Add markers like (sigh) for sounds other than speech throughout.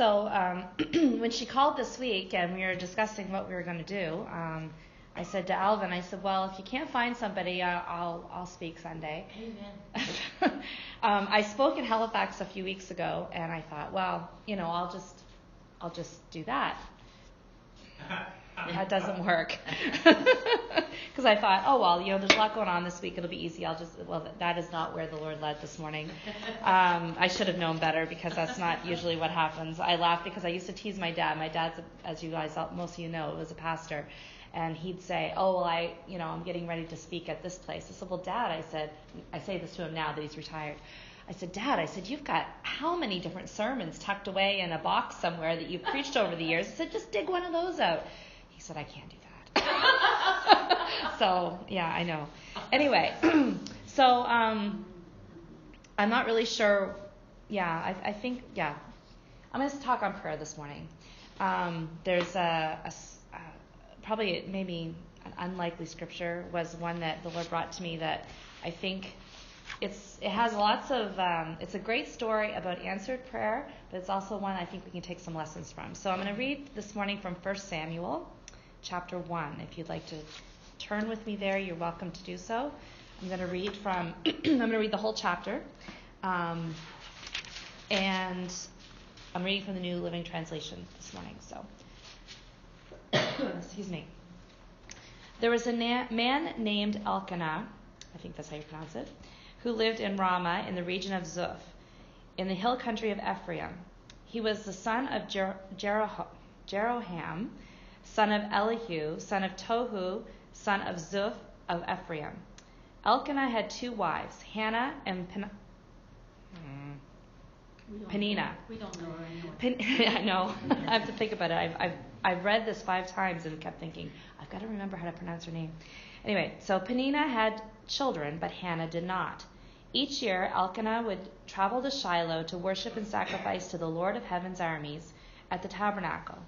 So um, (clears throat) when she called this week and we were discussing what we were going to do, um, I said to Alvin, I said, well, if you can't find somebody, uh, I'll I'll speak Sunday. Amen. (laughs) um, I spoke in Halifax a few weeks ago, and I thought, well, you know, I'll just I'll just do that. (laughs) that doesn't work. (laughs) Because I thought, oh well, you know, there's a lot going on this week. It'll be easy. I'll just well, that is not where the Lord led this morning. Um, I should have known better because that's not usually what happens. I laugh because I used to tease my dad. My dad's, as you guys, most of you know, was a pastor, and he'd say, oh well, I, you know, I'm getting ready to speak at this place. I said, well, Dad, I said, I say this to him now that he's retired. I said, Dad, I said, you've got how many different sermons tucked away in a box somewhere that you've preached over the years? I said, just dig one of those out. Said, I can't do that. (laughs) so, yeah, I know. Anyway, (clears throat) so um, I'm not really sure. Yeah, I, I think, yeah. I'm going to talk on prayer this morning. Um, there's a, a, a, probably maybe an unlikely scripture was one that the Lord brought to me that I think it's it has lots of um, it's a great story about answered prayer, but it's also one I think we can take some lessons from. So I'm going to read this morning from 1 Samuel, chapter one. If you'd like to turn with me there, you're welcome to do so. I'm going to read from (clears throat) I'm going to read the whole chapter, um, and I'm reading from the New Living Translation this morning. So (coughs) excuse me. There was a na- man named Elkanah. I think that's how you pronounce it who lived in Ramah in the region of Zuph, in the hill country of Ephraim. He was the son of Jer- Jeroham, son of Elihu, son of Tohu, son of Zuph of Ephraim. Elkanah had two wives, Hannah and Pen- Peninnah. We don't know her anyway. Pen- (laughs) I know. I have to think about it. I've, I've, I've read this five times and kept thinking, I've got to remember how to pronounce her name. Anyway, so Peninnah had children, but Hannah did not. Each year, Elkanah would travel to Shiloh to worship and sacrifice to the Lord of Heaven's armies at the tabernacle.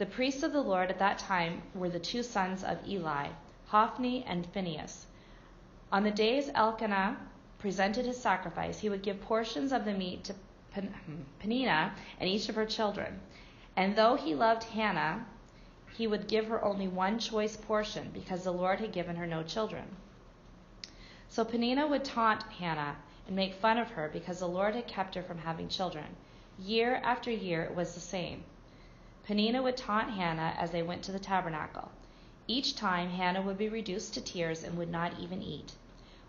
The priests of the Lord at that time were the two sons of Eli, Hophni and Phinehas. On the days Elkanah presented his sacrifice, he would give portions of the meat to Peninnah hmm, and each of her children. And though he loved Hannah, he would give her only one choice portion because the Lord had given her no children. So Peninnah would taunt Hannah and make fun of her because the Lord had kept her from having children. Year after year it was the same. Peninnah would taunt Hannah as they went to the tabernacle. Each time Hannah would be reduced to tears and would not even eat.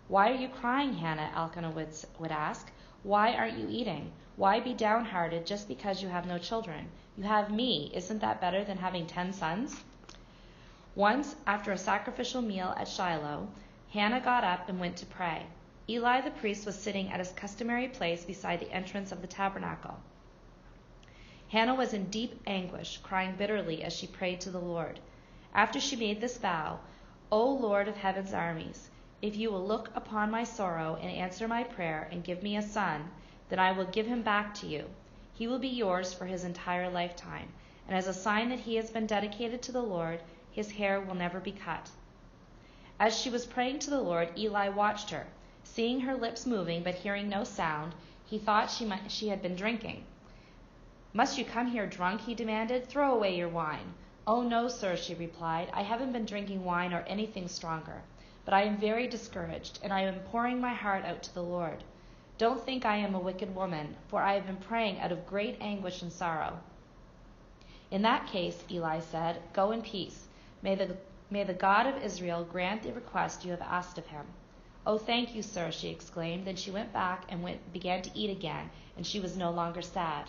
Why are you crying, Hannah? Elkanah would, would ask. Why aren't you eating? Why be downhearted just because you have no children? You have me. Isn't that better than having ten sons? Once, after a sacrificial meal at Shiloh, Hannah got up and went to pray. Eli the priest was sitting at his customary place beside the entrance of the tabernacle. Hannah was in deep anguish, crying bitterly as she prayed to the Lord. After she made this vow, O Lord of heaven's armies, if you will look upon my sorrow and answer my prayer and give me a son, then I will give him back to you. He will be yours for his entire lifetime, and as a sign that he has been dedicated to the Lord, his hair will never be cut. As she was praying to the Lord, Eli watched her. Seeing her lips moving but hearing no sound, he thought she, might, she had been drinking. Must you come here drunk? he demanded. Throw away your wine. Oh, no, sir, she replied. I haven't been drinking wine or anything stronger. But I am very discouraged, and I am pouring my heart out to the Lord. Don't think I am a wicked woman, for I have been praying out of great anguish and sorrow. In that case, Eli said, Go in peace. May the May the God of Israel grant the request you have asked of him. Oh, thank you, sir, she exclaimed. Then she went back and went, began to eat again, and she was no longer sad.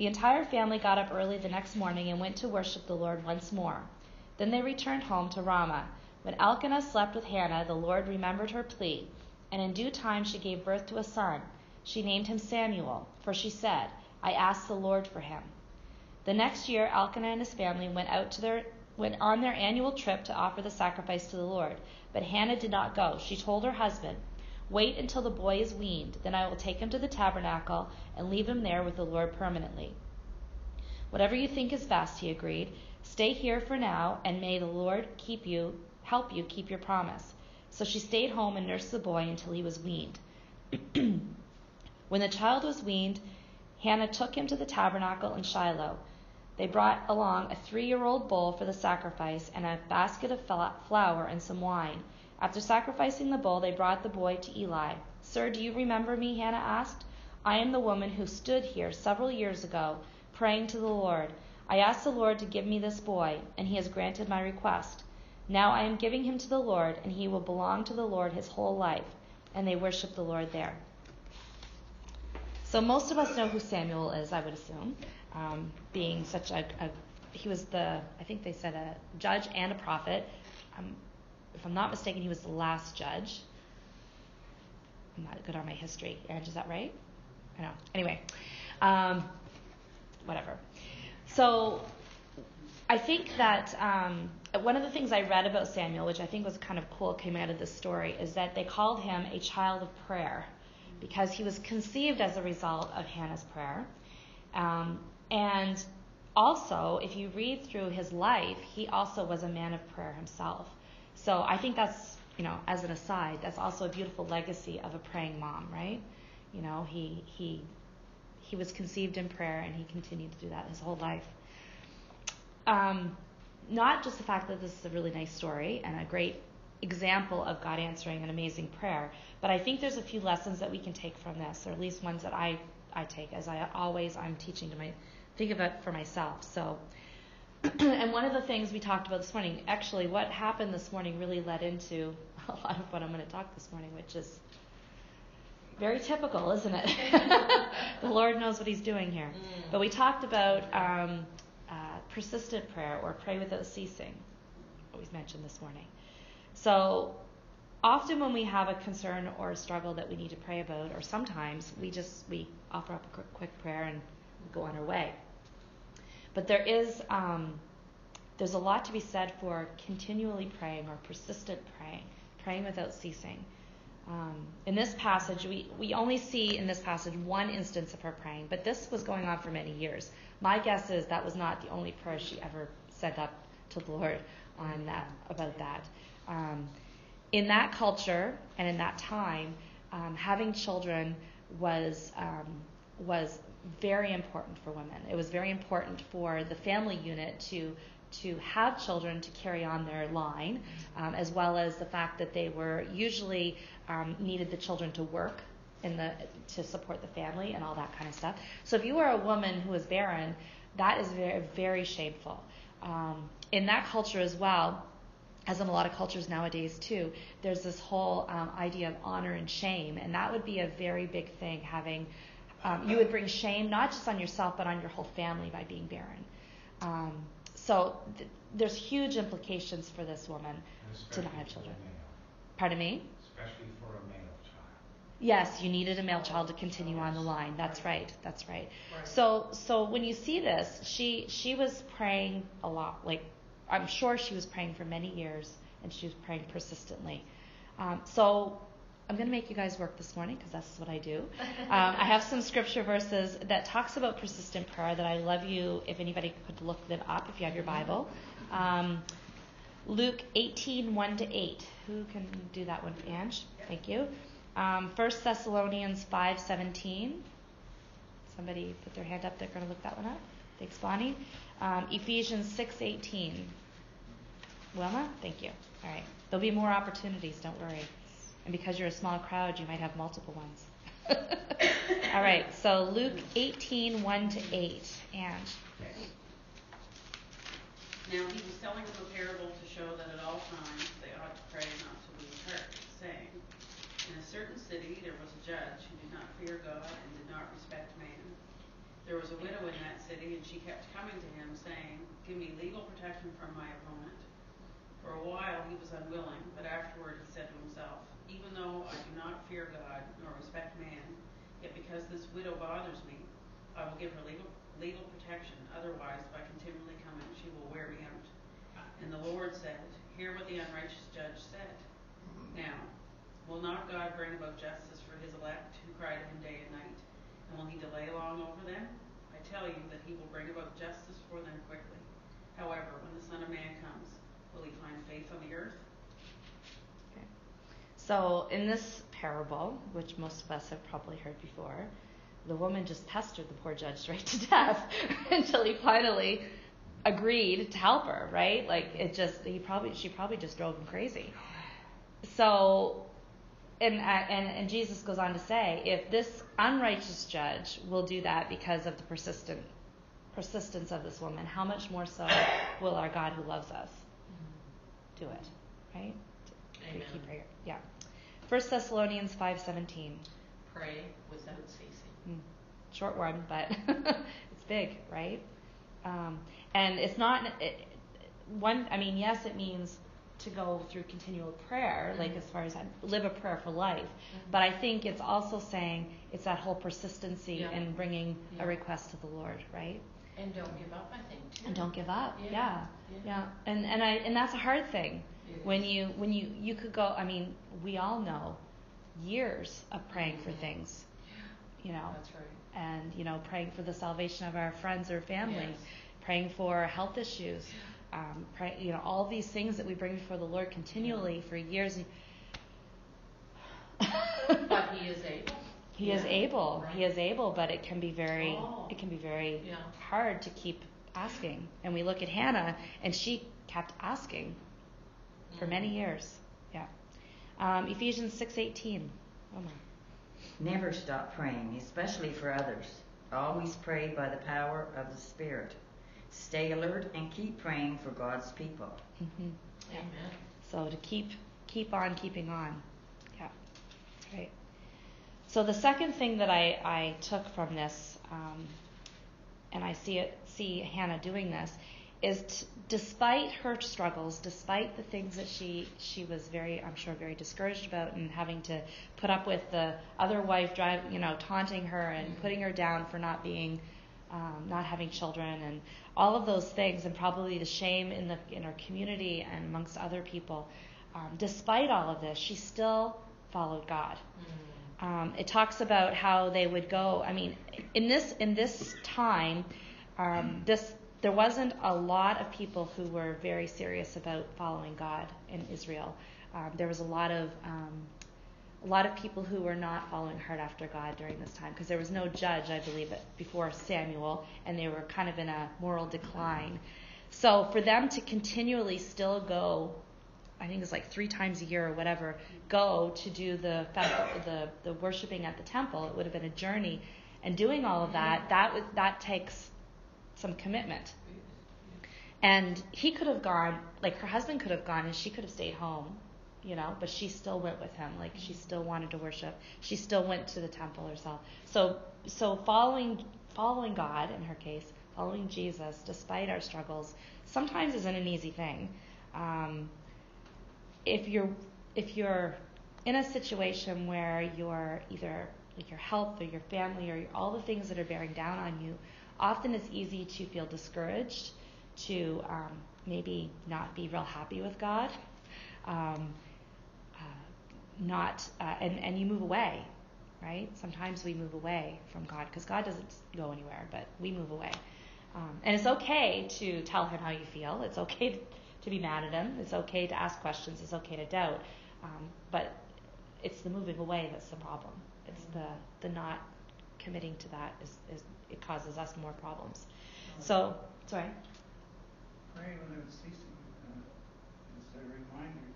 The entire family got up early the next morning and went to worship the Lord once more. Then they returned home to Ramah. When Elkanah slept with Hannah, the Lord remembered her plea, and in due time she gave birth to a son. She named him Samuel, for she said, I asked the Lord for him. The next year, Elkanah and his family went out to their went on their annual trip to offer the sacrifice to the Lord. But Hannah did not go. She told her husband, Wait until the boy is weaned, then I will take him to the tabernacle and leave him there with the Lord permanently. Whatever you think is best, he agreed. Stay here for now, and may the Lord keep you, help you keep your promise. So she stayed home and nursed the boy until he was weaned. (clears throat) when the child was weaned, Hannah took him to the tabernacle in Shiloh. They brought along a three year old bull for the sacrifice and a basket of flour and some wine. After sacrificing the bull, they brought the boy to Eli. Sir, do you remember me? Hannah asked. I am the woman who stood here several years ago, praying to the Lord. I asked the Lord to give me this boy, and he has granted my request. Now I am giving him to the Lord, and he will belong to the Lord his whole life. And they worship the Lord there. So most of us know who Samuel is, I would assume, um, being such a, a, he was the, I think they said a judge and a prophet. Um, if I'm not mistaken, he was the last judge. I'm not good on my history. Ange, is that right? I know. Anyway, um, whatever. So I think that um, one of the things I read about Samuel, which I think was kind of cool, came out of this story, is that they called him a child of prayer because he was conceived as a result of Hannah's prayer. Um, and also, if you read through his life, he also was a man of prayer himself. So I think that's, you know, as an aside, that's also a beautiful legacy of a praying mom, right? You know, he he he was conceived in prayer and he continued to do that his whole life. Um, not just the fact that this is a really nice story and a great example of God answering an amazing prayer, but I think there's a few lessons that we can take from this, or at least ones that I, I take as I always I'm teaching to my think of it for myself. So (clears throat) and one of the things we talked about this morning, actually what happened this morning really led into (laughs) a lot of what I'm going to talk this morning, which is very typical, isn't it? (laughs) the Lord knows what He's doing here. Mm. But we talked about um, uh, persistent prayer or pray without ceasing, what we mentioned this morning. So often when we have a concern or a struggle that we need to pray about, or sometimes we just we offer up a quick prayer and go on our way. But there is um, there's a lot to be said for continually praying or persistent praying, praying without ceasing. Um, in this passage, we, we only see in this passage one instance of her praying, but this was going on for many years. My guess is that was not the only prayer she ever sent up to the Lord on that about that. Um, in that culture and in that time, um, having children was um, was very important for women. It was very important for the family unit to to have children to carry on their line, um, as well as the fact that they were usually um, needed the children to work in the to support the family and all that kind of stuff. So if you are a woman who is barren, that is very very shameful. Um, in that culture as well, as in a lot of cultures nowadays too, there's this whole um, idea of honor and shame, and that would be a very big thing. Having um, you would bring shame not just on yourself but on your whole family by being barren. Um, so th- there's huge implications for this woman to not have children. Pardon me? Especially for a male child. Yes, you needed a male child to continue on the line. That's right. That's right. So so when you see this, she she was praying a lot. Like I'm sure she was praying for many years, and she was praying persistently. Um, so I'm going to make you guys work this morning because that's what I do. Um, I have some scripture verses that talks about persistent prayer that I love you if anybody could look them up if you have your Bible. Um, Luke 18, 1 to 8. Who can do that one? Ange? Thank you. Um, 1 Thessalonians 5, 17. Somebody put their hand up. They're going to look that one up. Thanks, Bonnie. Um, Ephesians 6, 18. Wilma? Thank you. All right. There'll be more opportunities, don't worry. And because you're a small crowd, you might have multiple ones. (laughs) All right, so Luke 18, 1 to 8. And. Now he was telling them a parable to show that at all times they ought to pray not to lose heart, saying, In a certain city there was a judge who did not fear God and did not respect man. There was a widow in that city, and she kept coming to him, saying, Give me legal protection from my opponent. For a while he was unwilling, but afterward he said to himself, Even though I do not fear God nor respect man, yet because this widow bothers me, I will give her legal, legal protection. Otherwise, by continually coming, she will wear me out. And the Lord said, Hear what the unrighteous judge said. Mm-hmm. Now, will not God bring about justice for his elect who cry to him day and night? And will he delay long over them? I tell you that he will bring about justice for them quickly. However, when the Son of Man comes, He find faith on the earth? Okay. So in this parable, which most of us have probably heard before, the woman just pestered the poor judge straight to (laughs) death (laughs) until he finally agreed to help her, right? Like it just he probably she probably just drove him crazy. So and and and Jesus goes on to say, if this unrighteous judge will do that because of the persistent persistence of this woman, how much more so will our God who loves us do it, right? Amen. Keep prayer. Yeah. First Thessalonians five seventeen. Pray without ceasing. Mm, short one, but (laughs) it's big, right? Um, and it's not it, one. I mean, yes, it means to go through continual prayer, like as far as I live a prayerful life. But I think it's also saying it's that whole persistency Yeah. in bringing Yeah. a request to the Lord, right? And don't give up, I think, too. And don't give up. Yeah. Yeah. Yeah. Yeah. And and I and that's a hard thing. When you when you you could go. I mean, we all know years of praying for things. You know, That's right. and you know praying for the salvation of our friends or family Yes. praying for health issues um, pray, you know all these things that we bring before the lord continually for years But he is able. He is Yeah. able he is able but it can be very Oh. it can be very Yeah. hard to keep asking and we look at hannah and she kept asking for many Mhm. years yeah um, ephesians 6.18 oh my Never stop praying, especially for others. Always pray by the power of the Spirit. Stay alert and keep praying for God's people. hmm Amen. So to keep keep on keeping on. Yeah. That's right. So the second thing that I, I took from this, um, and I see it see Hannah doing this, is t- despite her struggles, despite the things that she she was very I'm sure very discouraged about and having to put up with the other wife drive you know taunting her and putting her down for not being um, not having children and all of those things and probably the shame in the in her community and amongst other people. Um, despite all of this, she still followed God. Mm. Um, it talks about how they would go. I mean, in this in this time, um, this there wasn't a lot of people who were very serious about following God in Israel. Um, there was a lot of um, a lot of people who were not following hard after God during this time because there was no judge, I believe, before Samuel, and they were kind of in a moral decline. So for them to continually still go, I think it's like three times a year or whatever, go to do the the the worshiping at the temple, it would have been a journey, and doing all of that, that would- that takes some commitment. And he could have gone, like her husband could have gone, and she could have stayed home, you know, but she still went with him. Like she still wanted to worship. She still went to the temple herself. So, so following, following God in her case, following Jesus, despite our struggles, sometimes isn't an easy thing. Um, if you're, if you're in a situation where you're either like your health or your family or your, all the things that are bearing down on you, often it's easy to feel discouraged, to um, maybe not be real happy with God, um, uh, not, uh, and, and you move away, right? Sometimes we move away from God because God doesn't go anywhere, but we move away. Um, and it's okay to tell him how you feel. It's okay to, to be mad at him. It's okay to ask questions. It's okay to doubt. Um, but it's the moving away that's the problem. It's the, the not committing to that is, is it causes us more problems. So, sorry. Pray without ceasing uh, is a reminder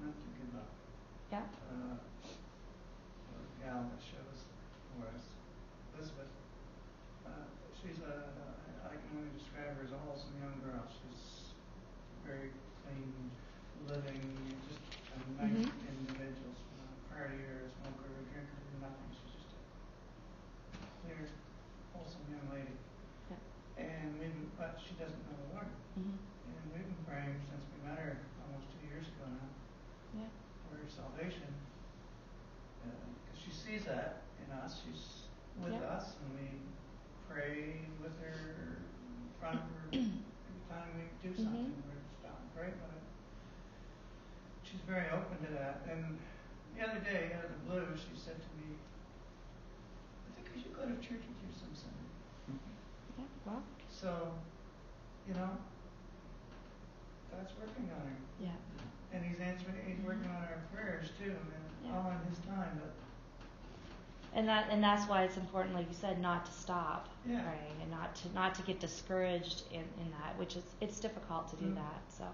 not to give up. Yeah. Uh, a gal that shows for us, Elizabeth. Uh, she's a, I can only describe her as a wholesome young girl. She's very clean, living, just a nice Mhm. individual. She's not a partier, a smoker, a drinker, nothing. She's just a clear, wholesome young lady. Yeah. And we've, but she doesn't know the Lord. Mm-hmm. And we've been praying since we met her almost two years ago now Yeah. for her salvation. Because she sees that in us. She's with Yeah. us, and we pray with her in front of her every time we do Mhm. something. We're it. She's very open to that. And the other day, out of the blue, she said to me, I think I should go to church with you some Sunday. Yeah. Well. So, you know, God's working on her. Yeah. And he's answering, he's working on our prayers too, and Yeah. all in his time, but And that and that's why it's important, like you said, not to stop Yeah. praying and not to not to get discouraged in, in that, which is it's difficult to do Mm. that. So,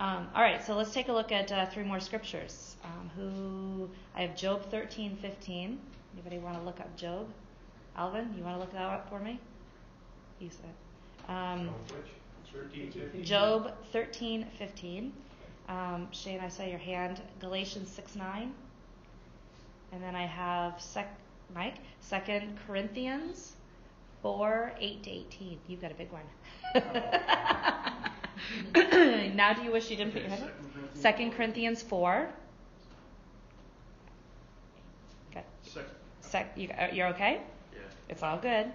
um, all right, so let's take a look at uh, three more scriptures. Um, who I have Job thirteen fifteen. Anybody want to look up Job? Alvin, you want to look that up for me? You said. Um, Which, thirteen fifty? Job thirteen fifteen. Um, Shane, I saw your hand. Galatians six nine. And then I have sec Mike, second Corinthians four, eight to eighteen. You've got a big one. (laughs) now do you wish you didn't put your hand up? Second Corinthians four. Okay. Sec you uh, you're okay? Yeah. It's all good.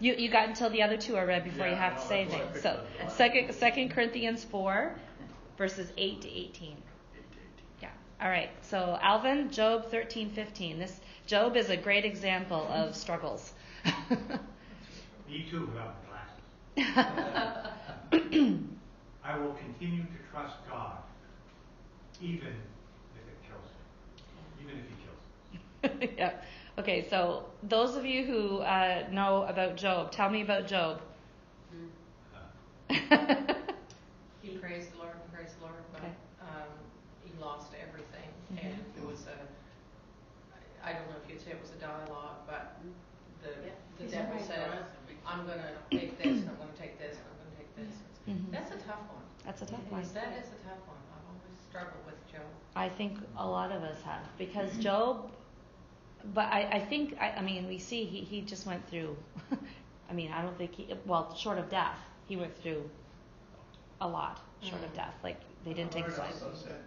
You you got until the other two are read before you Yeah, have to say that's why I anything. So that second Second Corinthians four, verses eight to eighteen. Eight to eighteen. Yeah. All right. So Alvin, Job thirteen fifteen. This Job is a great example of struggles. (laughs) Me too, without the glasses. (laughs) (laughs) I will continue to trust God, even if it kills me, even if He kills me. (laughs) yeah. Okay. So those of you who uh, know about Job, tell me about Job. Uh, (laughs) He praised the Lord, praised the Lord, but, Okay. um, he lost everything, Mhm. and it was a, I don't know if you'd say it was a dialogue, but the, Yeah. the devil said. I'm gonna take this, and I'm gonna take this, and I'm gonna take this. Mhm. That's a tough one. That's a tough It one. is- That is a tough one. I've always struggled with Job. I think a lot of us have because Job. But I, I think I, I mean we see he, he just went through. (laughs) I mean I don't think he well short of death he went through a lot short of Mm. death like they didn't take his life. Also said,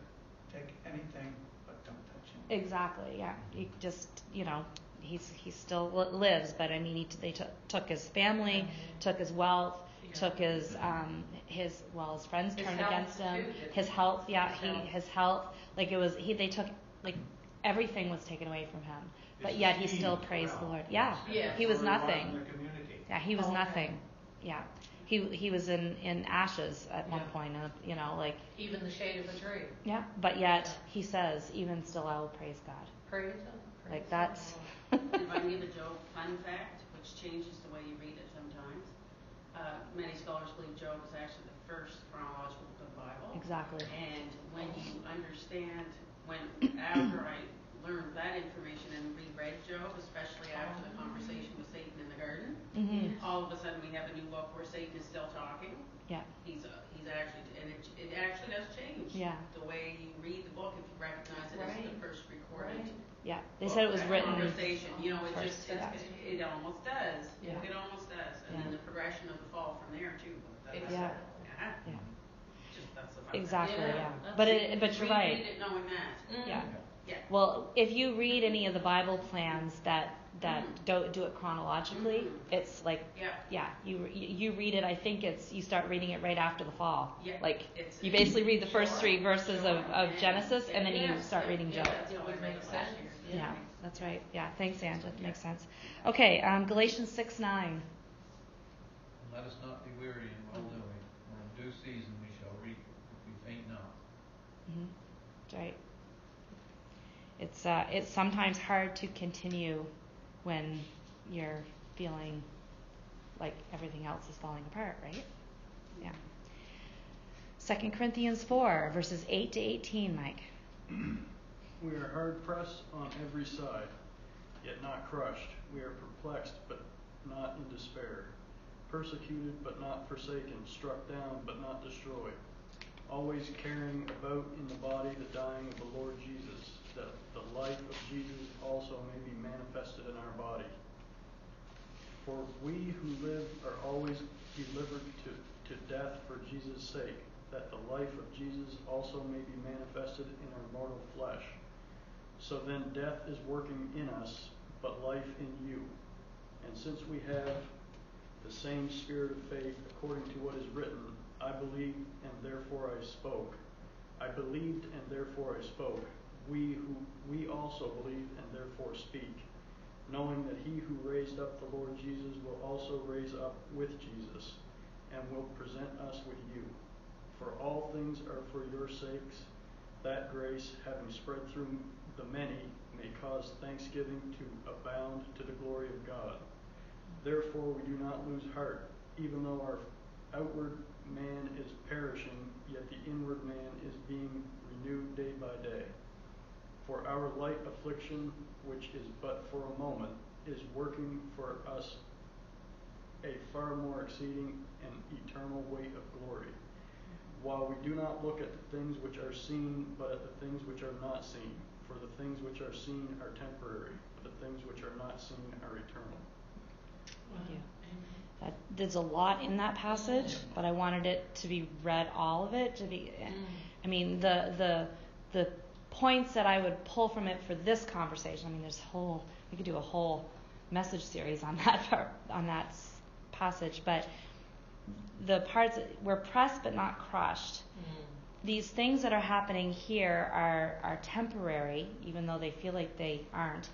take anything, but don't touch him. Exactly. Yeah. He just you know he's he still lives but I mean he t- they took took his family took his wealth Yeah. Took his um his well his friends His turned against him too, his health yeah His he health. his health like it was he they took like everything was taken away from him but yet he still praised the. Lord yeah Yeah. he was Where he in nothing yeah he was Okay. nothing yeah he he was in in ashes at one point uh, you know like Even the shade of a tree. yeah but yet he says even still I will praise God Praise him. praise like that's If I can give a joke fun fact, which changes the way you read it sometimes. Uh, many scholars believe Job is actually the first chronological book of the Bible. exactly And when you understand, when after I learned that information and reread Job, especially after the conversation with Satan in the garden, hmm all of a sudden we have a new book where Satan is still talking. yeah He's uh, he's actually, and it, it actually does change Yeah. the way you read the book if you recognize it as the first recorded. Right. Yeah they said it was written Conversation, you know, it first, just yeah. it, almost does. Yeah. It almost does. And Yeah. then the progression of the fall from there too. That's- Yeah. Yeah. yeah Just, that's the fun thing. exactly Yeah, yeah, but it but you're right it knowing that. Mm. yeah Yeah. Well, if you read any of the Bible plans that that Mm. don't do it chronologically, Mhm. it's like Yeah. yeah, you you read it. I think it's you start reading it right after the fall. Yeah. Like It's- you basically read the first Sure, three verses of, sure. of And- Genesis, and then you start reading yeah, Job. That's how I Would read make it last sense. year. Yeah, that's right. Yeah, thanks, Angela. That makes sense. Okay, um, Galatians six nine. Let us not be weary in well doing, for in due season we shall reap if we faint not. Mm-hmm. That's right. It's uh, it's sometimes hard to continue when you're feeling like everything else is falling apart, right? Yeah. Second Corinthians four verses eight to eighteen, Mike. (clears throat) We are hard pressed on every side, yet not crushed. We are perplexed, but not in despair. Persecuted, but not forsaken. Struck down, but not destroyed. Always carrying about in the body the dying of the Lord Jesus, that the life of Jesus also may be manifested in our body. For we who live are always delivered to, to death for Jesus' sake, that the life of Jesus also may be manifested in our mortal flesh. So then death is working in us, but life in you. And since we have the same spirit of faith according to what is written, I believed and therefore I spoke. I believed and therefore I spoke. We who we also believe and therefore speak, knowing that he who raised up the Lord Jesus will also raise up with Jesus, and will present us with you. For all things are for your sakes, that grace, having spread through the many, may cause thanksgiving to abound to the glory of God. Therefore we do not lose heart, even though our outward man is perishing, yet the inward man is being renewed day by day. For our light affliction, which is but for a moment, is working for us a far more exceeding and eternal weight of glory. While we do not look at the things which are seen, but at the things which are not seen. For the things which are seen are temporary, but the things which are not seen are eternal. Thank you. That, there's a lot in that passage, but I wanted it to be read all of it to be. I mean, the the the points that I would pull from it for this conversation. I mean, there's whole we could do a whole message series on (laughs) that part, on that passage, but the parts we're pressed but not crushed. Mm. These things that are happening here are are temporary, even though they feel like they aren't.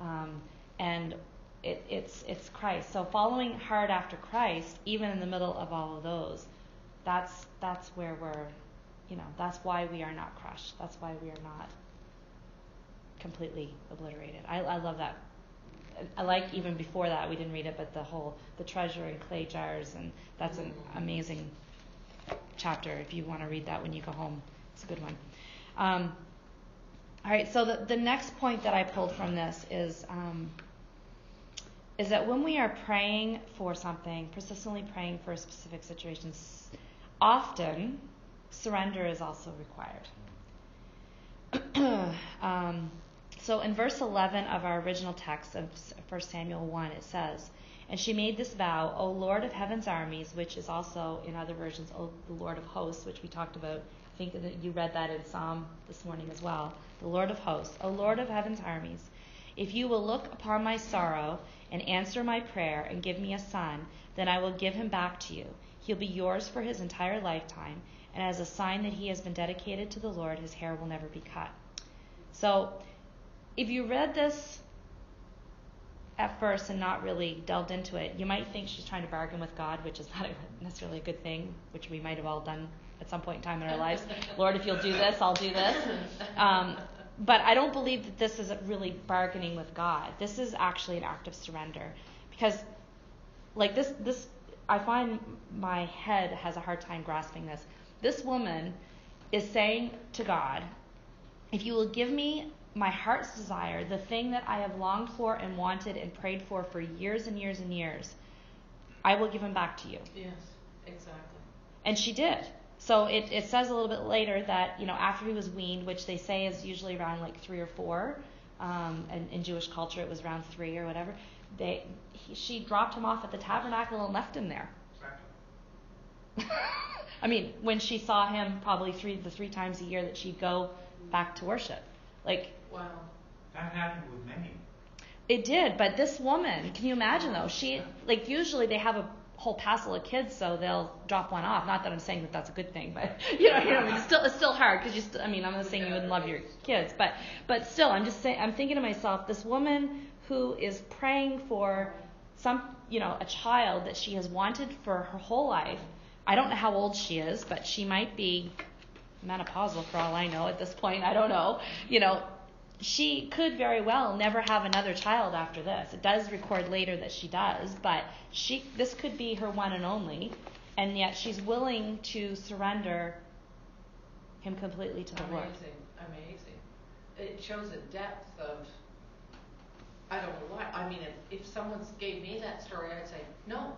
Um, and it, it's it's Christ. So following hard after Christ, even in the middle of all of those, that's that's where we're, you know, that's why we are not crushed. That's why we are not completely obliterated. I, I love that. I like even before that we didn't read it, but the whole the treasure in clay jars, and that's an amazing chapter. If you want to read that when you go home, it's a good one. Um, all right. So the the next point that I pulled from this is. Um, is that when we are praying for something, persistently praying for a specific situation, often surrender is also required. (clears throat) um, so in verse 11 of our original text of 1 Samuel 1, it says, And she made this vow, O Lord of heaven's armies, which is also in other versions, O the Lord of hosts, which we talked about. I think that you read that in Psalm this morning as well. The Lord of hosts, O Lord of heaven's armies, if you will look upon my sorrow and answer my prayer and give me a son, then I will give him back to you. He'll be yours for his entire lifetime, and as a sign that he has been dedicated to the Lord, his hair will never be cut. So, if you read this at first and not really delved into it, you might think she's trying to bargain with God, which is (laughs) not necessarily a good thing, which we might have all done at some point in time in our lives. (laughs) Lord, if you'll do this, I'll do this. Um, but I don't believe that this is really bargaining with God. This is actually an act of surrender, because, like this, this I find my head has a hard time grasping this. This woman is saying to God, if you will give me my heart's desire, the thing that I have longed for and wanted and prayed for for years and years and years, I will give him back to you. Yes, exactly. And she did. So it, it says a little bit later that, you know, after he was weaned, which they say is usually around like three or four, um, and in Jewish culture it was around three or whatever, they, he, she dropped him off at the tabernacle and left him there. Exactly. (laughs) I mean, when she saw him probably three the three times a year that she'd go back to worship. Like, Wow. That happened with many. It did, but this woman, can you imagine though? She like usually they have a whole passel of kids, so they'll drop one off. Not that I'm saying that that's a good thing, but (laughs) you know, you know, it's still it's still hard because you. St- I mean, I'm not saying you wouldn't love your kids, but but still, I'm just saying. I'm thinking to myself, this woman who is praying for some, you know, a child that she has wanted for her whole life. I don't know how old she is, but she might be menopausal for all I know at this point. I don't know. You know, she could very well never have another child after this. It does record later that she does, but she this could be her one and only, and yet she's willing to surrender him completely to the Lord. Amazing, amazing. It shows a depth of, I don't know why, I mean, if, if someone gave me that story, I'd say, no.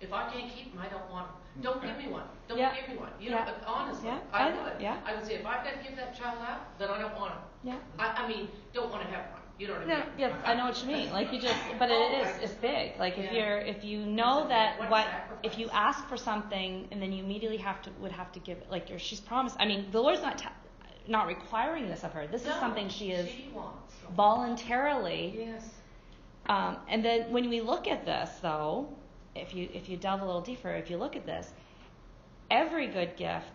If I can't keep him, I don't want them. Don't give me one. Don't Yeah. give me one. You know, Yeah. but honestly, Yeah. I I- would. yeah. I would say, if I've got to give that child out, then I don't want him. Yeah. I, I mean, don't want to have one. You know what I No, mean? yeah, I know what you mean. Like you just, but it is, it's big. Like if Yeah. you're, if you know It's a- that what what, if you ask for something and then you immediately have to, would have to give, it, like you're, she's promised. I mean, the Lord's not, ta- not requiring this of her. This is No, something she is She wants. voluntarily. Yes. Um, and then when we look at this, though, if you if you delve a little deeper, if you look at this, every good gift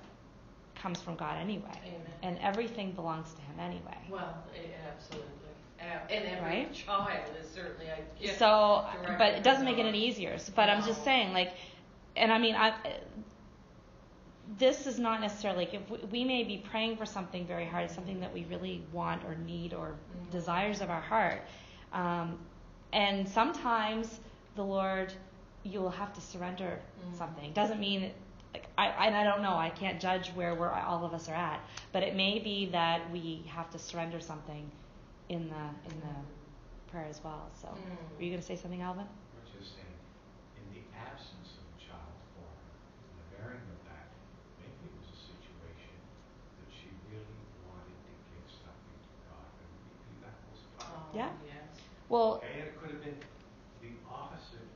comes from God anyway, Amen. and everything belongs to Him anyway. Well, absolutely. And every Right? child is certainly a gift. So, but it doesn't make it any easier. So, but I'm just saying, like, and I mean, I, this is not necessarily like if we, we may be praying for something very hard, something that we really want or need or Mhm. desires of our heart, um, and sometimes the Lord, you will have to surrender Mhm. something. Doesn't mean like I and I don't know. I can't judge where we're all of us are at, but it may be that we have to surrender something in the in the prayer as well. So, Mm. were you going to say something, Alvin? We're just saying, in the absence of a child born, in the bearing of that, maybe it was a situation that she really wanted to give something to God, and maybe that was part Oh, Yeah. Yes. Well, Okay, and it could have been the opposite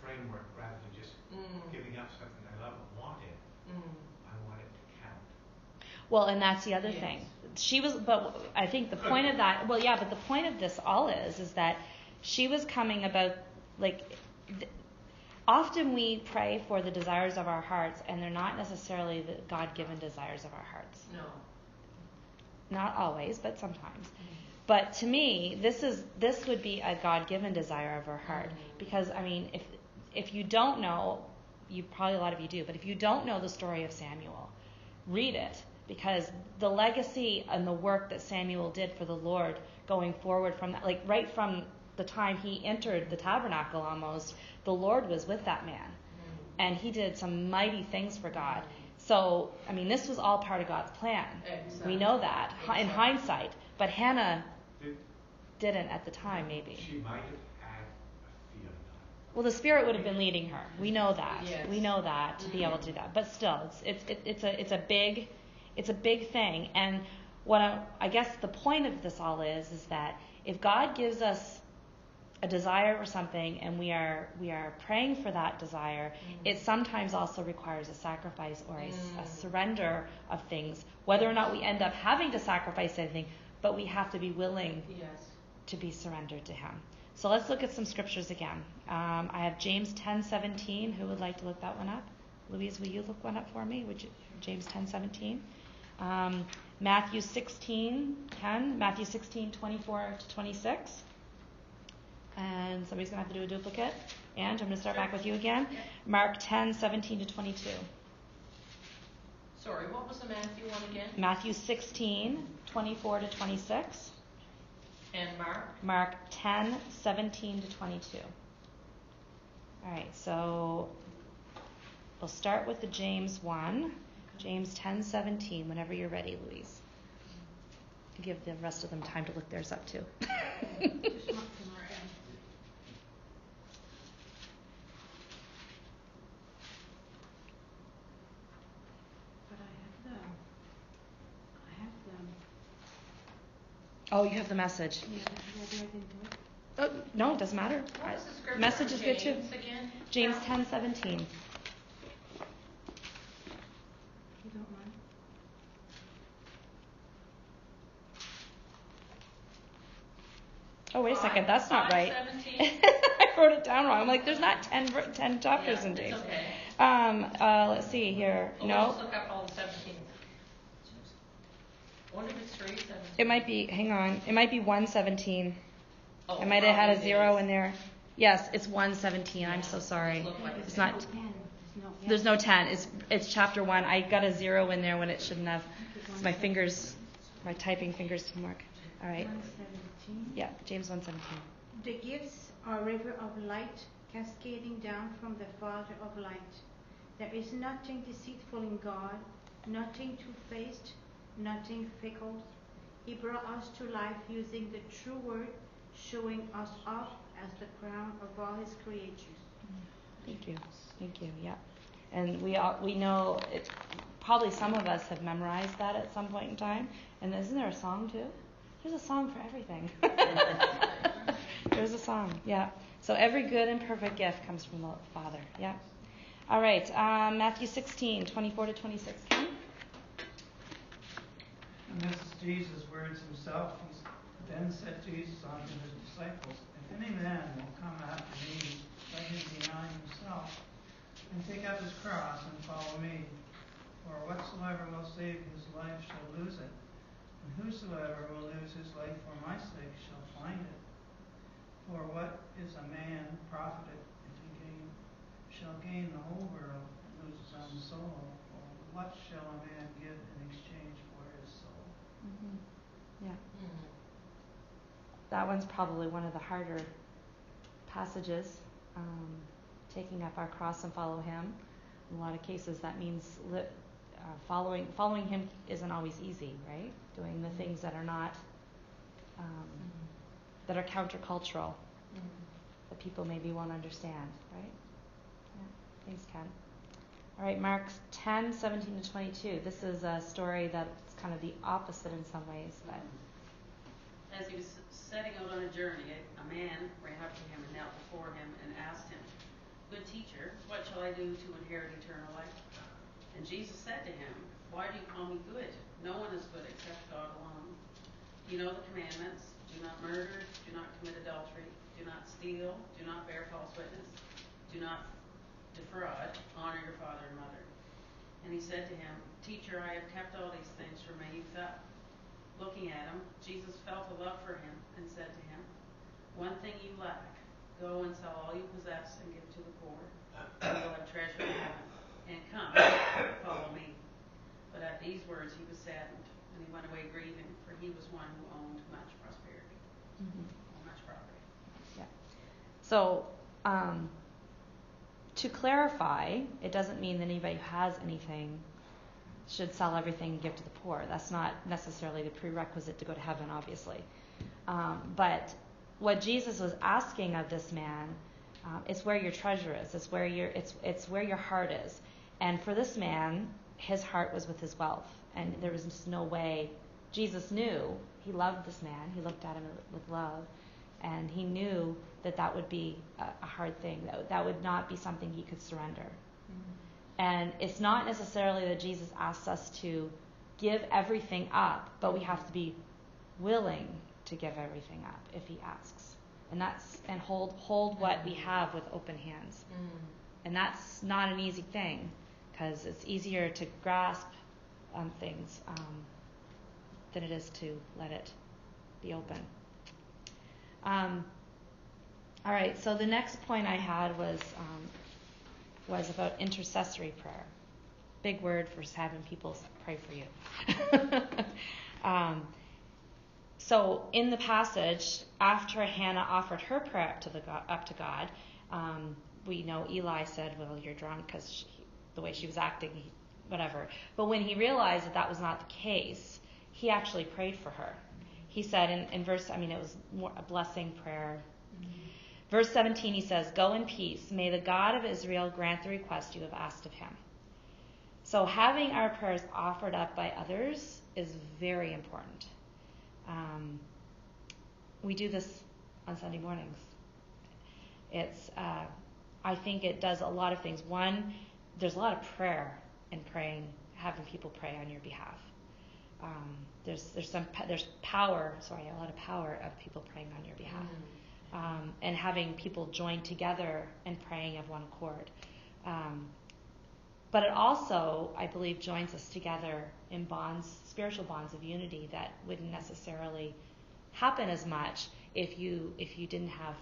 framework, rather than just Mm. giving up something I love and wanted, Mm. I want it to count. Well, and that's the other Yes. thing. She was, but I think the point of that, well, yeah, but the point of this all is, is that she was coming about, like, th- often we pray for the desires of our hearts, and they're not necessarily the God given desires of our hearts. No. Not always, but sometimes. But to me, this is this would be a God given desire of our heart. Mhm. Because I mean, if if you don't know, you probably a lot of you do, but if you don't know the story of Samuel, read it because the legacy and the work that Samuel did for the Lord going forward from that, like right from the time he entered the tabernacle almost, the Lord was with that man. Mm. And he did some mighty things for God. So, I mean, this was all part of God's plan. We know that hi- in hindsight. But Hannah Did, didn't at the time, maybe. she might have had a feeling on it. Well, the Spirit would have been leading her. We know that. Yes. We know that to be able to do that. But still, it's it's it, it's a it's a big it's a big thing. And what I, I guess the point of this all is is that if God gives us a desire for something and we are we are praying for that desire, it sometimes also requires a sacrifice or a, Mm. surrender of things. Whether or not we end up having to sacrifice anything, but we have to be willing Yes. to be surrendered to Him. So let's look at some scriptures again. Um, I have James 10:17. Who would like to look that one up? Louise, will you look one up for me? Would you, James 10:17. Um, Matthew 16:10. Matthew 16:24 to 26. And somebody's gonna have to do a duplicate. And I'm gonna start back with you again. Mark 10:17 to 22. Sorry, what was the Matthew one again? Matthew 16:24 to 26. And Mark? Mark 10, 17 to 22. All right, so we'll start with the James 1, James 10, 17, whenever you're ready, Louise. Give the rest of them time to look theirs up too. But I have the, I have the, oh, you have the message. yeah, Oh, no, it doesn't matter. What I- was the scripture? message is good too. James again? James Carol? 10, 17. if you don't mind. Oh, wait a second, that's not right. (laughs) I wrote it down wrong. I'm like, there's not 10, 10 chapters Yeah, in it's James. okay. Um, uh, let's see here. Oh, no, Let's look up all seventeen. Wonder if it's three seventeen. It might be, hang on, it might be 117. Oh, I might have had a zero is. in there. Yes, it's 117. I'm so sorry. It looked like It's it's not, There's no pen, there's no. yeah. there's no 10. It's, it's chapter 1. I got a zero in there when it shouldn't have. My fingers, my typing fingers didn't work. All right. One seventeen. Yeah, James 117. The gifts are a river of light cascading down from the Father of light. There is nothing deceitful in God, nothing two-faced, nothing fickle. He brought us to life using the true word, showing us up as the crown of all his creatures. Thank you. Thank you. Yeah. And we all, we know it, probably some of us have memorized that at some point in time. And isn't there a song too? There's a song for everything. (laughs) (laughs) There's a song. Yeah. So every good and perfect gift comes from the Father. Yeah. All right. Um, Matthew 16, 24 to 26. Ken? And this is Jesus' words himself. He then said Jesus unto his disciples, If any man will come after me, let him deny himself, and take up his cross and follow me. For whatsoever will save his life shall lose it, and whosoever will lose his life for my sake shall find it. For what is a man profited if he gain, shall gain the whole world and lose his own soul? Or what shall a man give in exchange for his soul? Mhm. Yeah. Mm. That one's probably one of the harder passages. Um, taking up our cross and follow Him. In a lot of cases, that means li- uh, following following Him isn't always easy, right? Doing the things that are not um, that are countercultural Mm. that people maybe won't understand, right? Yeah. Thanks, Ken. All right, Mark 10, 17 to 22. This is a story that's kind of the opposite in some ways, but As he was setting out on a journey, a, a man ran up to him and knelt before him and asked him, Good teacher, what shall I do to inherit eternal life? And Jesus said to him, Why do you call me good? No one is good except God alone. You know the commandments do not murder, do not commit adultery, do not steal, do not bear false witness, do not defraud, honor your father and mother. And he said to him, Teacher, I have kept all these things from my youth up. Looking at him, Jesus felt a love for him and said to him, One thing you lack. Go and sell all you possess and give to the poor. and You will have treasure in heaven. And come, follow me. But at these words he was saddened, and he went away grieving, for he was one who owned much prosperity, or much property. Yeah. So, um, to clarify, it doesn't mean that anybody who has anything should sell everything and give to the poor. That's not necessarily the prerequisite to go to heaven, obviously. Um, but what Jesus was asking of this man um, is where your treasure is. It's where your it's it's where your heart is. And for this man, his heart was with his wealth, and there was just no way. Jesus knew he loved this man. He looked at him with love, and he knew that that would be a, hard thing. That that would not be something he could surrender. And it's not necessarily that Jesus asks us to give everything up, but we have to be willing to give everything up if he asks. And that's and hold hold what we have with open hands. Mm. And that's not an easy thing because it's easier to grasp on things um, than it is to let it be open. Um, all right, so the next point I had was um, was about intercessory prayer. Big word for having people pray for you. (laughs) um, so in the passage, after Hannah offered her prayer up to the God, up to God, um, we know Eli said, "Well, you're drunk because the way she was acting, whatever." But when he realized that that was not the case, he actually prayed for her. He said in, in verse, I mean, it was more a blessing prayer. Verse 17, he says, Go in peace. May the God of Israel grant the request you have asked of him. So, having our prayers offered up by others is very important. Um, we do this on Sunday mornings. It's, uh, I think it does a lot of things. One, there's a lot of prayer in praying, having people pray on your behalf. Um, there's there's some there's power. Sorry, a lot of power of people praying on your behalf um, and having people join together and praying of one accord. Um, but it also, I believe, joins us together in bonds, spiritual bonds of unity that wouldn't necessarily happen as much if you if you didn't have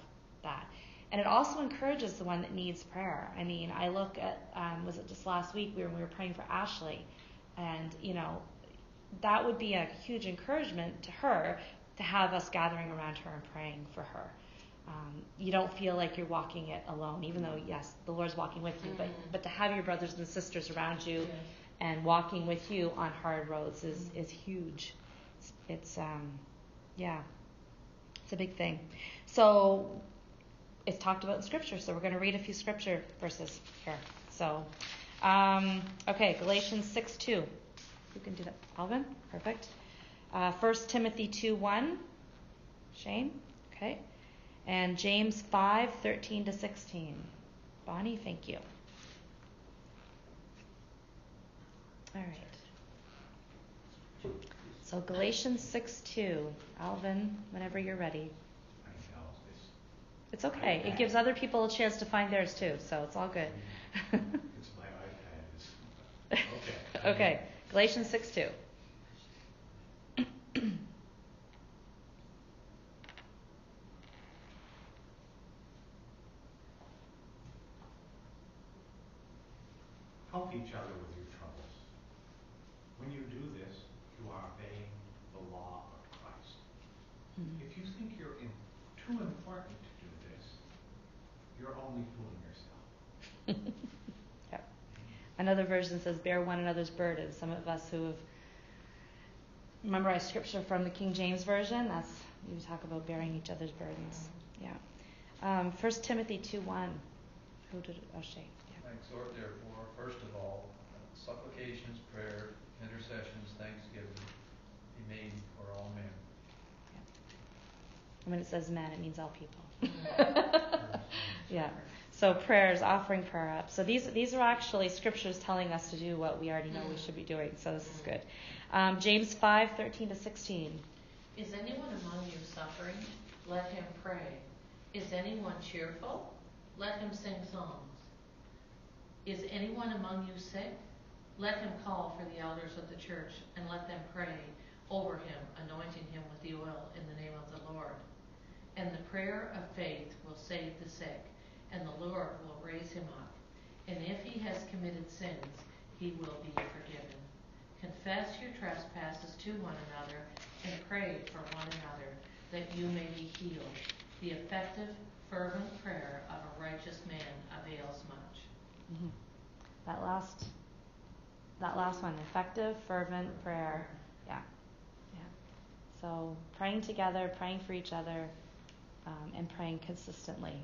that. And it also encourages the one that needs prayer. I mean, I look at um, was it just last week we were, we were praying for Ashley, and you know that would be a huge encouragement to her to have us gathering around her and praying for her. Um, you don't feel like you're walking it alone, even though yes, the Lord's walking with you. But but to have your brothers and sisters around you and walking with you on hard roads is is huge. It's, it's um, yeah, it's a big thing. So it's talked about in Scripture. So we're going to read a few Scripture verses here. So um, okay, Galatians six two. You can do that, Alvin. Perfect. Uh, 1 Timothy 2 1. Shane. Okay. And James 5 13 to 16. Bonnie, thank you. All right. So Galatians 6 2. Alvin, whenever you're ready. I know this. It's okay. It gives other people a chance to find theirs too, so it's all good. It's my iPad. (laughs) Okay. okay. Galatians 6 2. Help each other with your troubles. when you do this, you are obeying the law of Christ. Mhm. If you think you're in, too important to do this, you're only fooling yourself. Yep. Another version says, "Bear one another's burdens." Some of us who have memorized scripture from the King James version, that's you talk about bearing each other's burdens. Yeah. Um, 1 Timothy two one. Who did it? Oh. Yeah. I exhort therefore, first of all, supplications, prayer, intercessions, thanksgiving be made for all men. And when it says men, it means all people. (laughs) (laughs) yeah. So prayers, offering prayer up. So these these are actually scriptures telling us to do what we already know we should be doing. So this is good. Um, James five thirteen to sixteen. Is anyone among you suffering? Let him pray. Is anyone cheerful? Let him sing songs. Is anyone among you sick? Let him call for the elders of the church and let them pray over him, anointing him with the oil in the name of the Lord. And the prayer of faith will save the sick, and the Lord will raise him up. And if he has committed sins, he will be forgiven. Confess your trespasses to one another and pray for one another that you may be healed. The effective, fervent prayer of a righteous man avails much. Mm-hmm. That last that last one, effective, fervent prayer. Yeah. Yeah. So praying together, praying for each other, um, and praying consistently.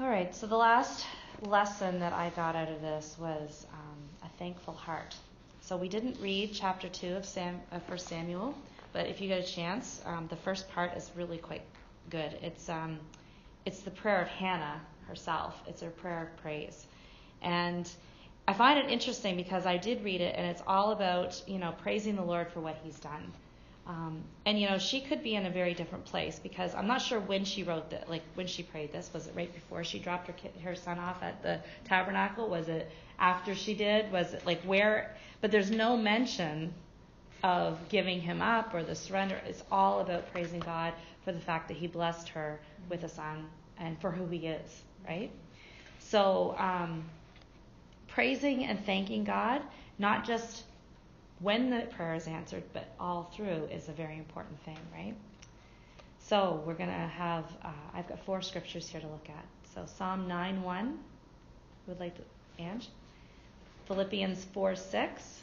All right, so the last lesson that I got out of this was um, a thankful heart. So we didn't read chapter 2 of, Sam, of 1 Samuel, but if you get a chance, um, the first part is really quite good. It's, um, it's the prayer of Hannah herself, it's her prayer of praise. And I find it interesting because I did read it, and it's all about, you know, praising the Lord for what he's done. Um, and you know, she could be in a very different place because I'm not sure when she wrote that, like when she prayed this. Was it right before she dropped her kid, her son off at the tabernacle? Was it after she did? Was it like where? But there's no mention of giving him up or the surrender. It's all about praising God for the fact that He blessed her with a son and for who He is, right? So, um, praising and thanking God, not just when the prayer is answered, but all through is a very important thing, right? So we're going to have, uh, I've got four scriptures here to look at. So Psalm 9 1, would like to, Ange? Philippians 4 6.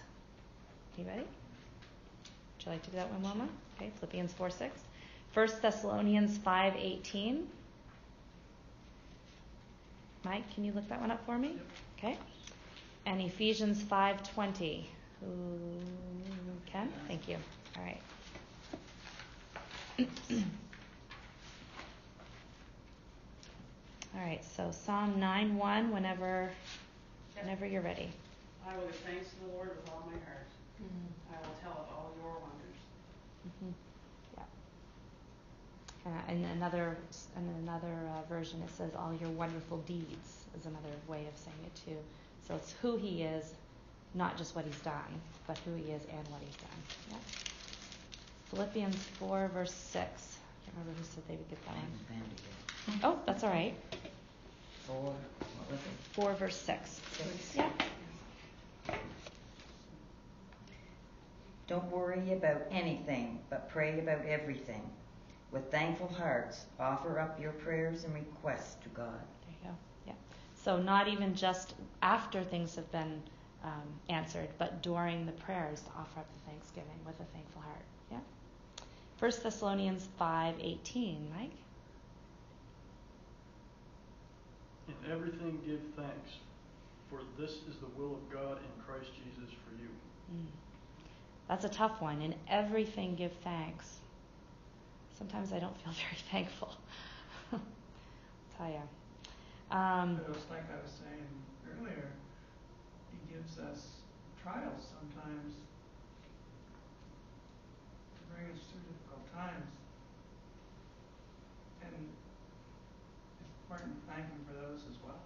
You ready? Would you like to do that one, Wilma? Okay, Philippians 4 6. 1 Thessalonians 5 18. Mike, can you look that one up for me? Okay. And Ephesians 5 20. Who can? Thank you. All right. All right, so Psalm 9 1, whenever, whenever you're ready. I will give thanks to the Lord with all my heart. I will tell of all your wonders. Mm-hmm. Yeah. Uh, in another, in another uh, version, it says, "All your wonderful deeds" is another way of saying it too. So it's who He is, not just what He's done, but who He is and what He's done. Yeah. Philippians four verse six. I can't remember who said they would get that one. Oh, that's all right. Four, what was it? Four verse six. Six. Yeah. Don't worry about anything, but pray about everything. With thankful hearts, offer up your prayers and requests to God. There you go. Yeah. So not even just after things have been um, answered, but during the prayers to offer up the thanksgiving with a thankful heart. Yeah. First Thessalonians five eighteen, Mike. In everything give thanks, for this is the will of God in Christ Jesus for you. Mm. That's a tough one. In everything, give thanks. Sometimes I don't feel (laughs) very thankful. I'll (laughs) tell you. Um, But it was like I was saying earlier, he gives us trials sometimes to bring us through difficult times. And it's important to thank him for those as well.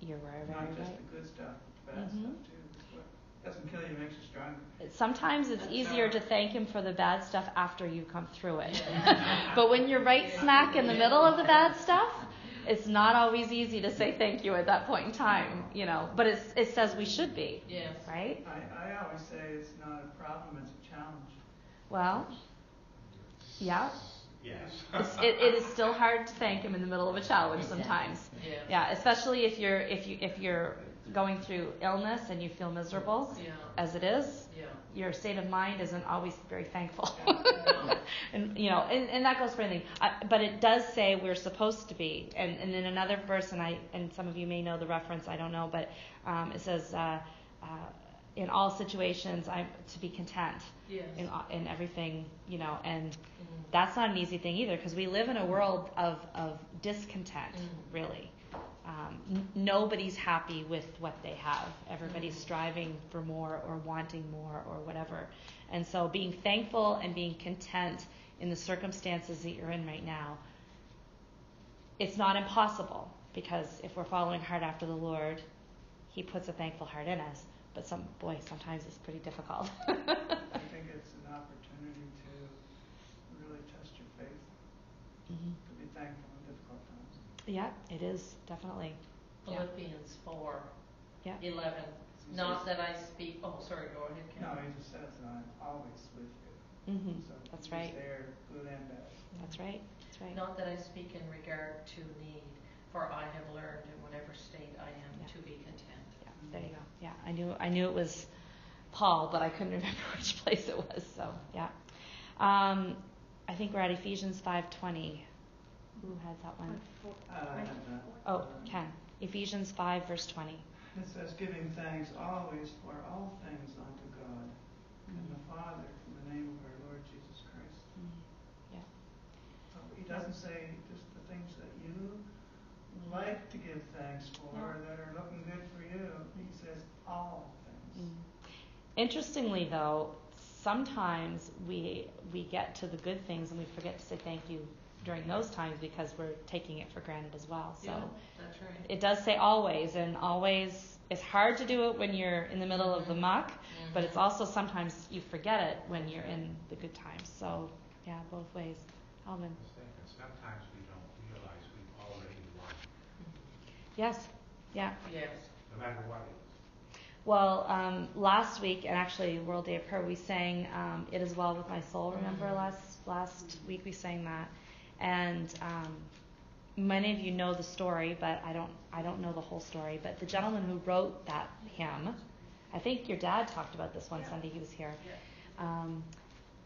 you're very, Not just right. the good stuff, the bad Mhm. stuff too. It's what doesn't kill you, makes you stronger. Sometimes it's That's easier to thank him for the bad stuff after you come through it. (laughs) but when you're right smack in the middle of the bad stuff, it's not always easy to say thank you at that point in time, you know, but it's, it says we should be, Yes. right? I, I always say it's not a problem, it's a challenge. Well, yeah, Yes. it's, it, it is still hard to thank him in the middle of a challenge sometimes. Yes. Yeah, especially if you're if you if you're going through illness and you feel miserable, Yeah. as it is, Yeah. your state of mind isn't always very thankful. (laughs) And you know, and, and that goes for anything. I, but it does say we're supposed to be. And and then another verse, and I and some of you may know the reference. I don't know, but um, it says, uh, uh, "In all situations, I'm to be content Yes. in in everything." You know, and Mhm. that's not an easy thing either because we live in a world of of discontent, Mm. really. Um, n- nobody's happy with what they have. Everybody's Mm. striving for more or wanting more or whatever. And so being thankful and being content in the circumstances that you're in right now, it's not impossible because if we're following hard after the Lord, He puts a thankful heart in us. But some boy, sometimes it's pretty difficult. (laughs) I think (laughs) it's an opportunity to really test your faith, Mhm. to be thankful in difficult times. Yeah, it is definitely. Yeah. Philippians four. Yeah. Eleven. Not that I speak, oh, sorry, go ahead, Ken. No, he just says, I'm always with you. hmm So That's he's right. there, good and bad. That's right. That's right. Not that I speak in regard to need, for I have learned in whatever state I am Yeah. to be content. Yeah, there you go. Yeah, I knew I knew it was Paul, but I couldn't (laughs) remember which place it was. So yeah, um, I think we're at Ephesians five twenty. Who has that one? Uh, that. Oh, Ken. Ephesians five verse twenty. It says, giving thanks always for all things unto God and the Father in the name of our Lord Jesus Christ. Mhm. So he doesn't say just the things that you like to give thanks for, or that are looking good for you. He says all things. Mm. Interestingly, though, sometimes we we get to the good things and we forget to say thank you during those times because we're taking it for granted as well. So. Yeah, that's right. It does say always, and always, it's hard to do it when you're in the middle of the muck, but it's also sometimes you forget it when you're in the good times. So, yeah, both ways. Alvin. I was thinking, sometimes we don't realize we've already won, Yes, yeah. Yes. no matter what it is. Well, um, last week, and actually World Day of Prayer, we sang um, "It Is Well with My Soul." Remember Mhm. last last week we sang that, and um, many of you know the story, but I don't I don't know the whole story. But the gentleman who wrote that hymn, I think your dad talked about this one Sunday he was here. Um,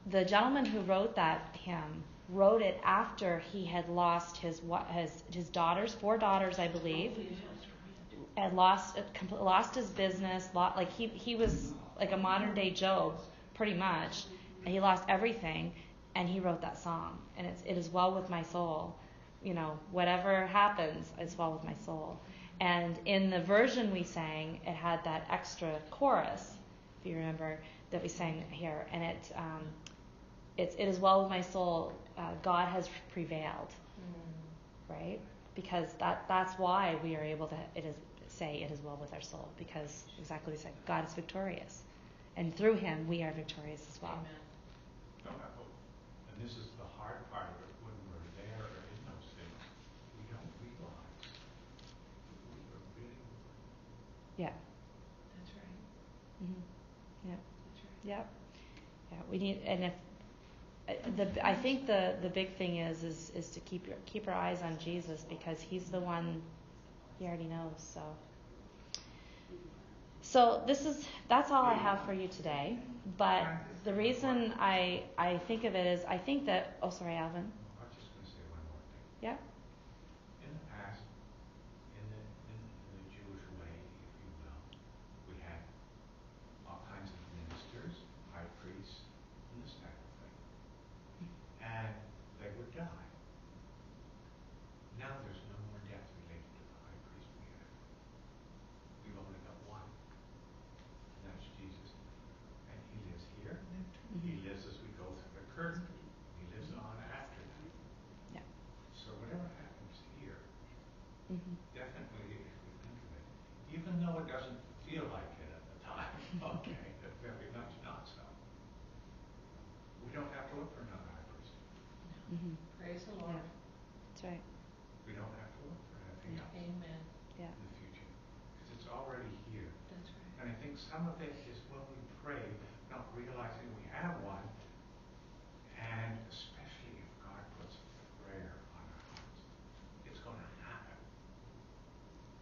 the gentleman who wrote that hymn wrote it after he had lost his his his daughters, four daughters, I believe had lost lost his business, lo- like he he was like a modern day Job, pretty much. And he lost everything, and he wrote that song, and it's it is well with my soul. You know, whatever happens, it's well with my soul. And in the version we sang, it had that extra chorus, if you remember, that we sang here, and it um, it's it is well with my soul. Uh, God has prevailed Mm. right? Because that that's why we are able to it is say it is well with our soul because exactly what we said God is victorious, and through Him we are victorious as well. Amen. No, I hope. And this is the hard part of it, when we're there or in those things, we don't realize we are really, Yeah. That's right. hmm Yeah. That's right. Yep. Yeah. We need and if uh, the I think the the big thing is is is to keep your keep our eyes on Jesus because He's the one He already knows. So. So this is that's all I have for you today. But the reason I I think of it is I think that oh sorry Alvin I was just gonna say one more thing. yeah In the past, in the, in the Jewish way, if you will, we had all kinds of ministers, high priests, and this type of thing. And they would die. Now there's no more death related to the high priest we have. We've only got one. And that's Jesus. And he lives here. He Mhm. lives as we go through the curtain. He lives on after that. yeah So whatever happens here, hmm definitely, if we think of it, even though it doesn't feel like it at the time, okay, but very much not so. We don't have to look for another high priest. hmm Praise the Lord. that's right We don't have to look for some of it is when we pray, not realizing we have one, and especially if God puts prayer on our hearts, it's going to happen.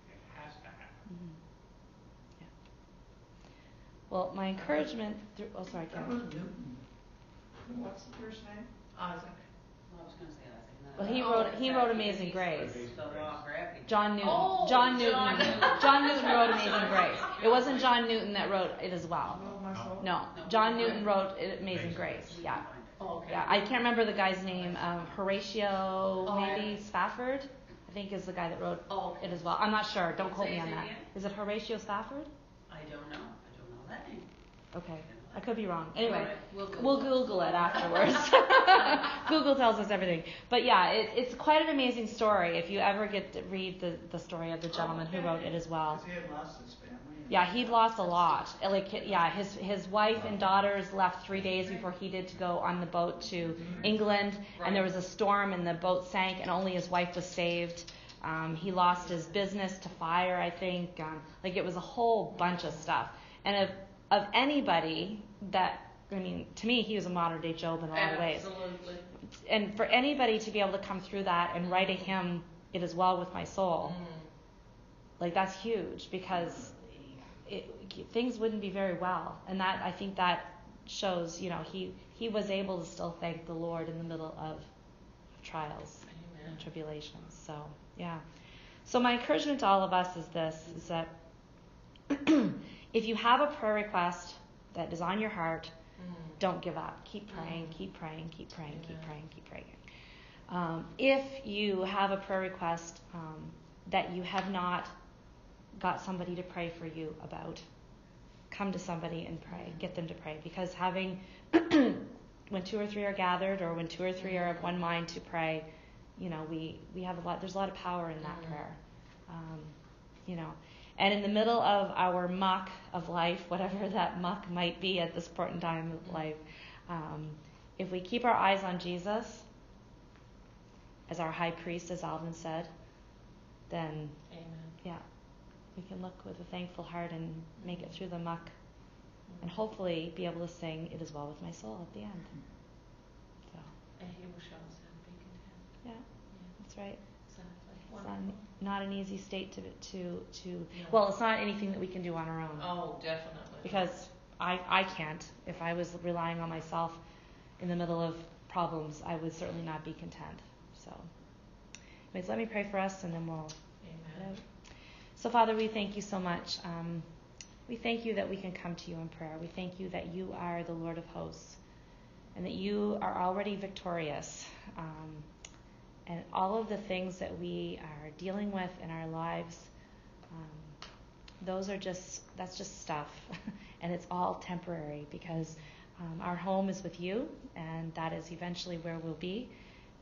It has to happen. Mhm. Yeah. Well, my encouragement through. Oh, sorry, That Karen. What's the first name? Isaac. Well, I was gonna say that. and then Well, he Oh, wrote he wrote. Amazing Grace. The law of gravity. John Newton. Oh, John John Newton. Newton. John Newton wrote Amazing Grace. It wasn't John Newton that wrote it as well. Know my soul? No, John Newton wrote Amazing Amazing Grace. Yeah. can find it. Oh, okay. Yeah, I can't remember the guy's name. Um, Horatio, Oh, maybe Spafford, I think is the guy that wrote Oh, okay. it as well. I'm not sure. Don't quote me on his that. name again? Is it Horatio Spafford? I don't know. I don't know that name. Okay, I could be wrong. Anyway, Alright, we'll Google we'll it. Google it afterwards. (laughs) (laughs) Google tells us everything. But yeah, it, it's quite an amazing story. If you ever get to read the, the story of the gentleman who wrote it as well. He had lost his family. and- Yeah, he'd lost a lot. Like, yeah, his his wife and daughters left three days before he did to go on the boat to England, and there was a storm and the boat sank, and only his wife was saved. Um, he lost his business to fire, I think. Um, like it was a whole bunch of stuff. And of of anybody that, I mean, to me, he was a modern day Job in a lot of ways Absolutely. and for anybody to be able to come through that and write a hymn, "It is well with my soul," Mm. like that's huge because it, things wouldn't be very well, and that I think that shows, you know, he he was able to still thank the Lord in the middle of trials Amen. and tribulations. So yeah. So my encouragement to all of us is this: is that (clears throat) if you have a prayer request that is on your heart, Mm. don't give up. Keep praying, Mm. keep praying, keep praying, keep praying, keep praying. Um, if you have a prayer request um, that you have not got somebody to pray for you about, come to somebody and pray. Get them to pray. Because having, (clears throat) when two or three are gathered or when two or three are of one mind to pray, you know, we, we have a lot, there's a lot of power in that prayer. Um, you know, and in the middle of our muck of life, whatever (laughs) that muck might be at this point in time of life, um, if we keep our eyes on Jesus, as our high priest, as Alvin said, then Amen. yeah, we can look with a thankful heart and make it through the muck, and hopefully be able to sing "It Is Well with My Soul" at the end. So And he will show us how to be content. yeah, Yeah, that's right. exactly. Wonderful. Not, an easy state to to to. No. Well, it's not anything that we can do on our own. Oh, definitely. because I, I can't. If I was relying on myself in the middle of problems, I would certainly not be content. So, anyways, let me pray for us and then we'll. Amen. So, Father, we thank you so much. Um, we thank you that we can come to you in prayer. We thank you that you are the Lord of hosts and that you are already victorious. Um, and all of the things that we are dealing with in our lives, um, those are just, that's just stuff. (laughs) and it's all temporary because um, our home is with you and that is eventually where we'll be.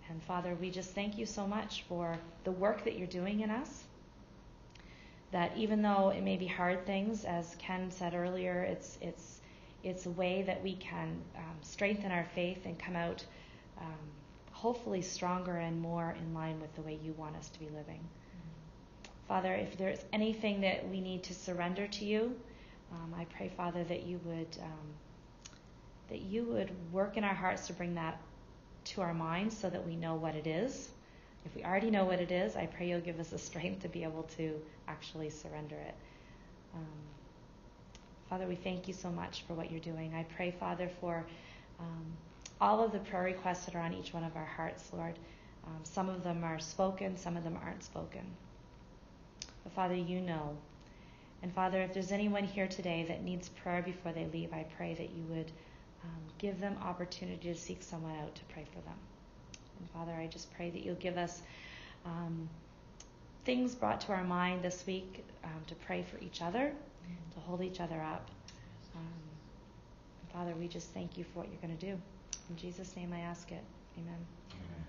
And Father, we just thank you so much for the work that you're doing in us that even though it may be hard things, as Ken said earlier, it's it's it's a way that we can um, strengthen our faith and come out um, hopefully stronger and more in line with the way you want us to be living. Father, if there's anything that we need to surrender to you, um, I pray, Father, that you would um, that you would work in our hearts to bring that to our minds so that we know what it is. If we already know what it is, I pray you'll give us the strength to be able to actually surrender it. Um, Father, we thank you so much for what you're doing. I pray, Father, for um, all of the prayer requests that are on each one of our hearts, Lord. Um, some of them are spoken, some of them aren't spoken. But Father, you know. And Father, if there's anyone here today that needs prayer before they leave, I pray that you would um, give them opportunity to seek someone out to pray for them. And Father, I just pray that you'll give us um, things brought to our mind this week um, to pray for each other, to hold each other up. Um, Father, we just thank you for what you're going to do. In Jesus' name I ask it. Amen. Amen.